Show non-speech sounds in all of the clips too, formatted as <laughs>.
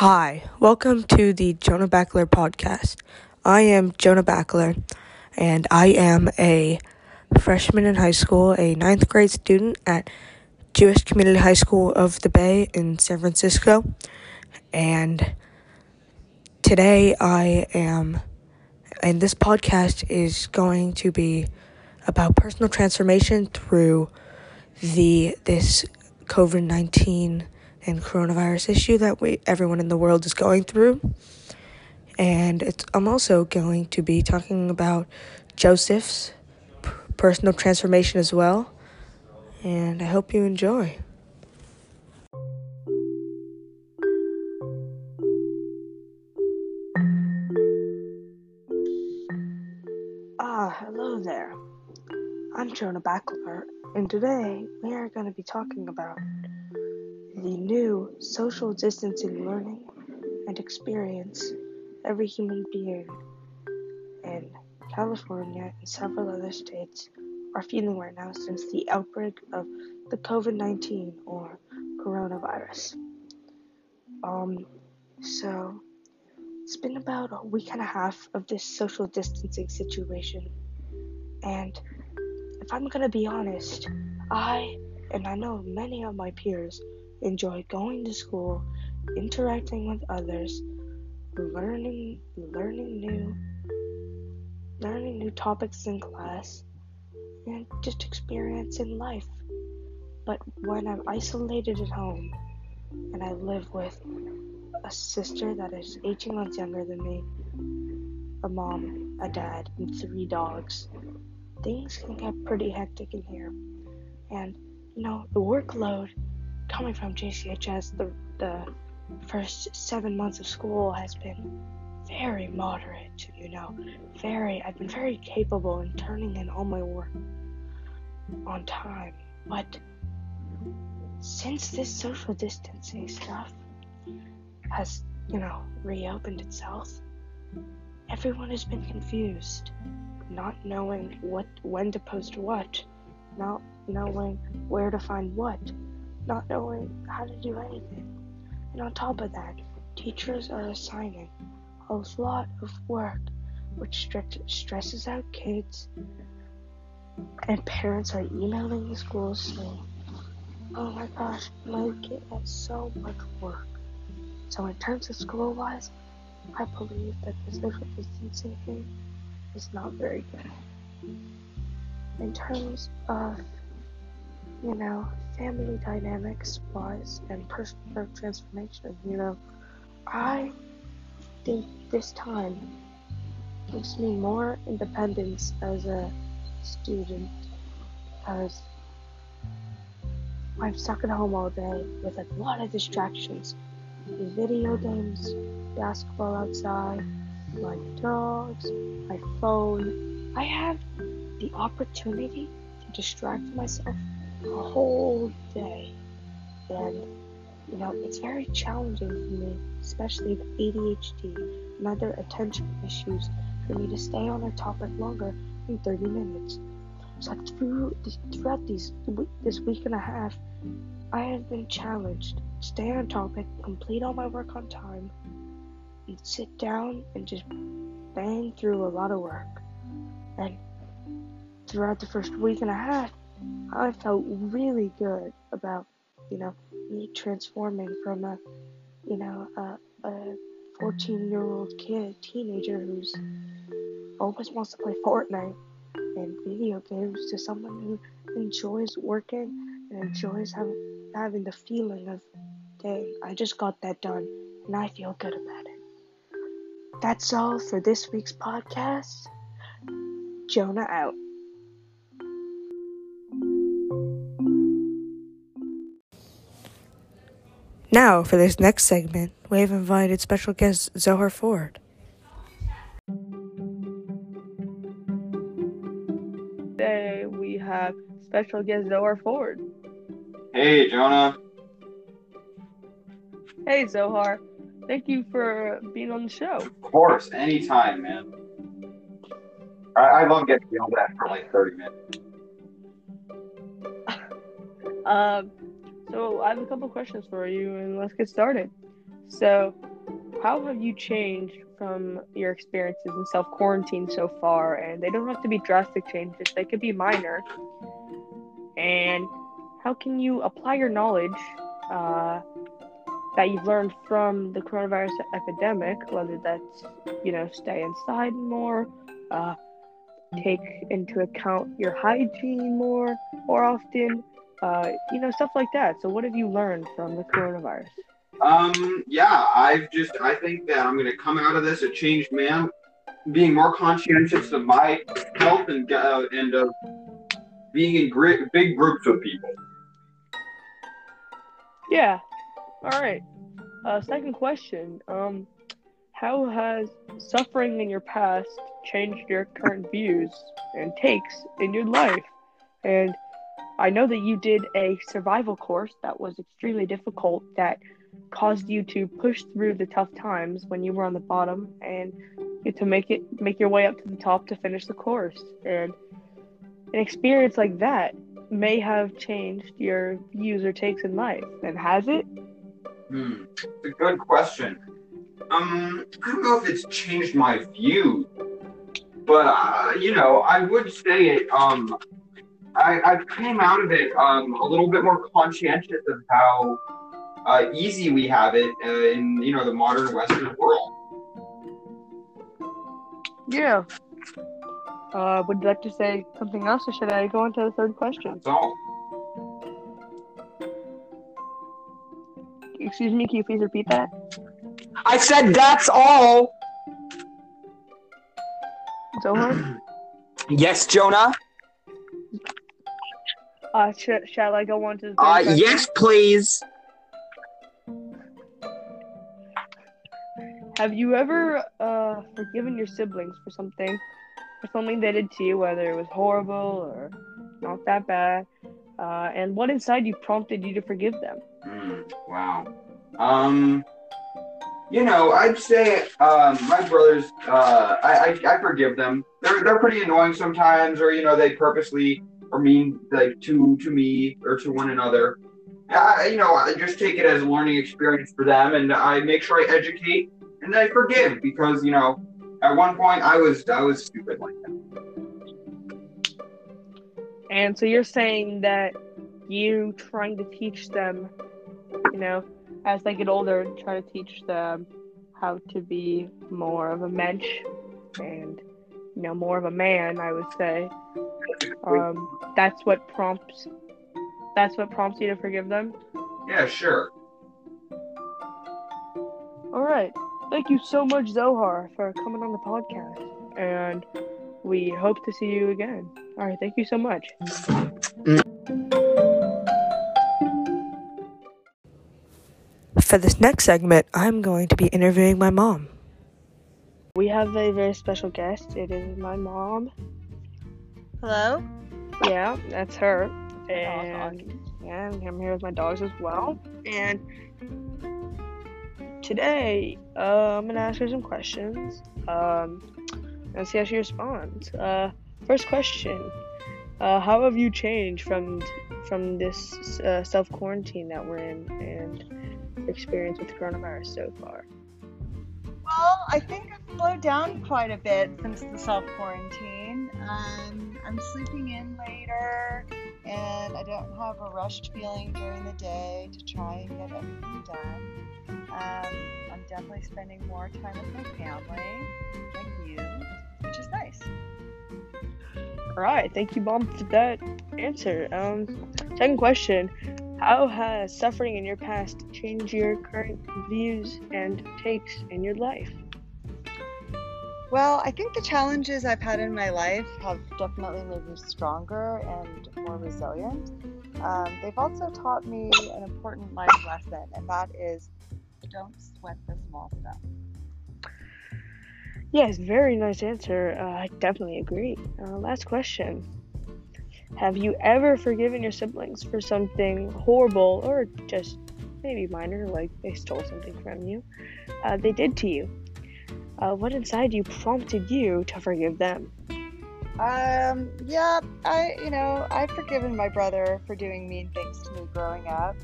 Hi, welcome to the Jonah Backler podcast. I am Jonah Backler, and I am a freshman in high school, a ninth grade student at Jewish Community High School of the Bay in San Francisco. And today I am, and this podcast is going to be about personal transformation through the this COVID nineteen and coronavirus issue that we everyone in the world is going through. And it's, I'm also going to be talking about Joseph's personal transformation as well. And I hope you enjoy. Ah, hello there. I'm Jonah Backler, and today we are going to be talking about the new social distancing learning and experience every human being in California and several other states are feeling right now since the outbreak of the COVID 19 or coronavirus. Um, so it's been about a week and a half of this social distancing situation, and if I'm gonna be honest, I and I know many of my peers enjoy going to school, interacting with others, learning learning new learning new topics in class, and just experiencing life. But when I'm isolated at home and I live with a sister that is 18 months younger than me, a mom, a dad, and three dogs, things can get pretty hectic in here. And, you know, the workload coming from JCHS, the, the first seven months of school has been very moderate, you know, very, I've been very capable in turning in all my work on time. But since this social distancing stuff has, you know, reopened itself, everyone has been confused, not knowing what, when to post what, not knowing where to find what not knowing how to do anything. And on top of that, teachers are assigning a lot of work, which stresses out kids. And parents are emailing the schools saying, Oh my gosh, my kid has so much work. So, in terms of school wise, I believe that the social distancing thing is not very good. In terms of you know, family dynamics wise and personal transformation, you know, I think this time gives me more independence as a student because I'm stuck at home all day with a lot of distractions. Video games, basketball outside, my dogs, my phone. I have the opportunity to distract myself a whole day. And, you know, it's very challenging for me, especially with ADHD and other attention issues, for me to stay on a topic longer than 30 minutes. So through, throughout these this week and a half, I have been challenged to stay on topic, complete all my work on time, and sit down and just bang through a lot of work. And throughout the first week and a half, I felt really good about, you know, me transforming from a, you know, a, a 14 year old kid, teenager who's always wants to play Fortnite and video games to someone who enjoys working and enjoys having, having the feeling of, dang, I just got that done and I feel good about it. That's all for this week's podcast. Jonah out. Now, for this next segment, we have invited special guest Zohar Ford. Today we have special guest Zohar Ford. Hey, Jonah. Hey, Zohar. Thank you for being on the show. Of course, anytime, man. I, I love getting yelled at for like 30 minutes. <laughs> um, so I have a couple questions for you, and let's get started. So, how have you changed from your experiences in self quarantine so far? And they don't have to be drastic changes, they could be minor. And how can you apply your knowledge uh, that you've learned from the coronavirus epidemic, whether that's, you know, stay inside more, uh, take into account your hygiene more more often, uh, you know, stuff like that. So, what have you learned from the coronavirus? Um, yeah, I've just, I think that I'm going to come out of this a changed man, being more conscientious of my health and, uh, and of being in great, big groups of people. Yeah. All right. Uh, second question. Um, how has suffering in your past changed your current views and takes in your life? And I know that you did a survival course that was extremely difficult that caused you to push through the tough times when you were on the bottom and get to make it make your way up to the top to finish the course. And an experience like that may have changed your views or takes in life. And has it? Hmm, it's a good question. Um, I don't know if it's changed my view, but uh, you know, I would say it. Um, I, I came out of it um, a little bit more conscientious of how uh, easy we have it uh, in you know the modern Western world. Yeah. Uh, would you like to say something else, or should I go on to the third question? That's all. Excuse me, can you please repeat that? I said that's all. Zohar? <clears throat> Yes, Jonah. Uh, sh- shall I go on to the Uh, yes, please. Have you ever uh, forgiven your siblings for something, for something they did to you, whether it was horrible or not that bad? Uh, and what inside you prompted you to forgive them? Hmm, wow. Um, you know, I'd say um, my brothers. Uh, I, I I forgive them. They're they're pretty annoying sometimes, or you know, they purposely are mean like to to me or to one another. I, you know, I just take it as a learning experience for them, and I make sure I educate and I forgive because you know, at one point I was I was stupid like that. And so you're saying that you trying to teach them, you know, as they get older, try to teach them how to be more of a mensch and, you know, more of a man, I would say. Um, that's what prompts. That's what prompts you to forgive them. Yeah, sure. All right. Thank you so much, Zohar, for coming on the podcast, and we hope to see you again. All right. Thank you so much. For this next segment, I'm going to be interviewing my mom. We have a very special guest. It is my mom. Hello? Yeah, that's her. And yeah, I'm here with my dogs as well. And today, uh, I'm gonna ask her some questions. Um, and see how she responds. Uh, first question: uh, How have you changed from from this uh, self quarantine that we're in and experience with coronavirus so far? Well, I think I've slowed down quite a bit since the self quarantine. Um, I'm sleeping in later, and I don't have a rushed feeling during the day to try and get everything done. Um, I'm definitely spending more time with my family, like you, which is nice. All right, thank you, mom, for that answer. Um, second question: How has suffering in your past changed your current views and takes in your life? Well, I think the challenges I've had in my life have definitely made me stronger and more resilient. Um, they've also taught me an important life lesson, and that is don't sweat the small stuff. Yes, very nice answer. Uh, I definitely agree. Uh, last question: Have you ever forgiven your siblings for something horrible or just maybe minor, like they stole something from you, uh, they did to you? Uh, what inside you prompted you to forgive them? Um, yeah, I, you know, I've forgiven my brother for doing mean things to me growing up.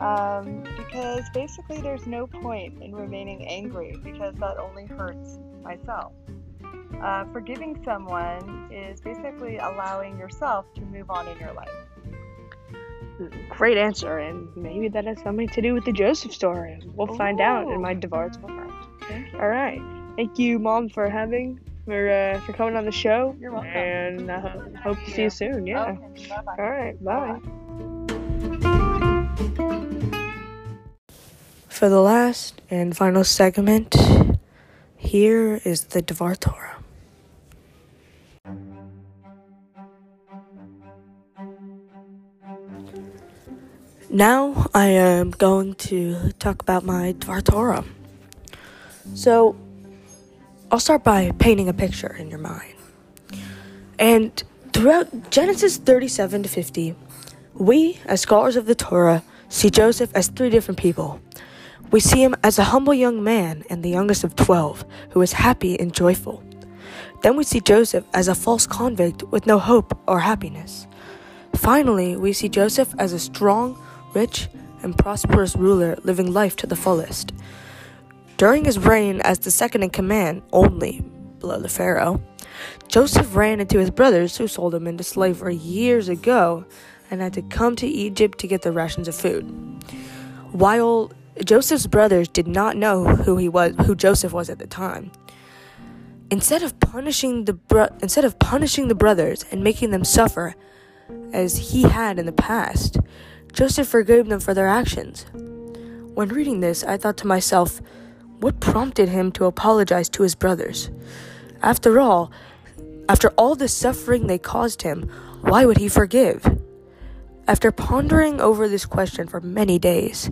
Um, because basically there's no point in remaining angry because that only hurts myself. Uh, forgiving someone is basically allowing yourself to move on in your life. Great answer, and maybe that has something to do with the Joseph story. We'll find out in my tomorrow. Thank. All right. Thank you, Mom, for having for uh, for coming on the show. You're welcome. And uh, hope to see you soon. Yeah. Okay, bye-bye. All right. Bye. For the last and final segment, here is the Devar Torah. Now I am going to talk about my Dvar Torah. So, I'll start by painting a picture in your mind. And throughout Genesis 37 to 50, we, as scholars of the Torah, see Joseph as three different people. We see him as a humble young man and the youngest of 12, who is happy and joyful. Then we see Joseph as a false convict with no hope or happiness. Finally, we see Joseph as a strong, rich, and prosperous ruler living life to the fullest. During his reign as the second in command, only below the Pharaoh, Joseph ran into his brothers who sold him into slavery years ago and had to come to Egypt to get the rations of food. While Joseph's brothers did not know who he was, who Joseph was at the time, instead of punishing the bro- instead of punishing the brothers and making them suffer as he had in the past, Joseph forgave them for their actions. When reading this, I thought to myself, what prompted him to apologize to his brothers? After all, after all the suffering they caused him, why would he forgive? After pondering over this question for many days,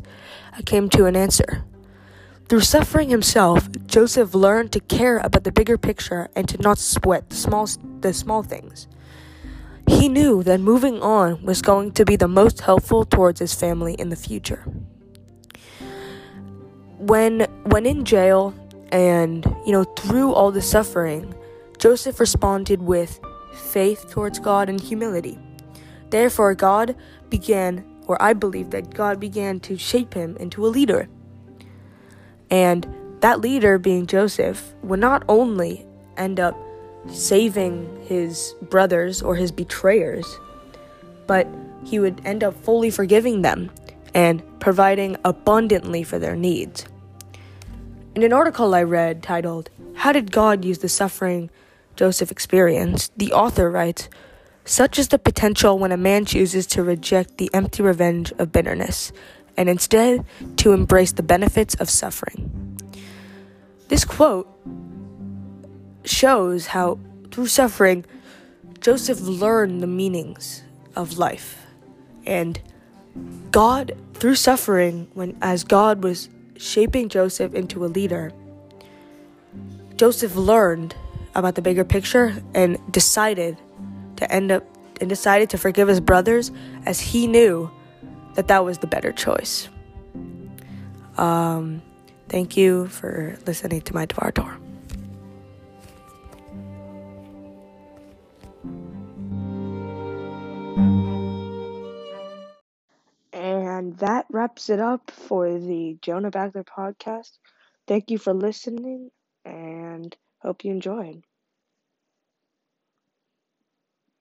I came to an answer. Through suffering himself, Joseph learned to care about the bigger picture and to not sweat the small, the small things. He knew that moving on was going to be the most helpful towards his family in the future. When when in jail and you know through all the suffering, Joseph responded with faith towards God and humility. Therefore God began or I believe that God began to shape him into a leader. And that leader being Joseph would not only end up saving his brothers or his betrayers, but he would end up fully forgiving them and providing abundantly for their needs. In an article I read titled, How Did God Use the Suffering Joseph Experienced? the author writes, Such is the potential when a man chooses to reject the empty revenge of bitterness and instead to embrace the benefits of suffering. This quote shows how, through suffering, Joseph learned the meanings of life. And God, through suffering, when as God was shaping Joseph into a leader, Joseph learned about the bigger picture and decided to end up and decided to forgive his brothers as he knew that that was the better choice. Um, thank you for listening to my Dvar Torah. Wraps it up for the Jonah Backler podcast. Thank you for listening and hope you enjoyed.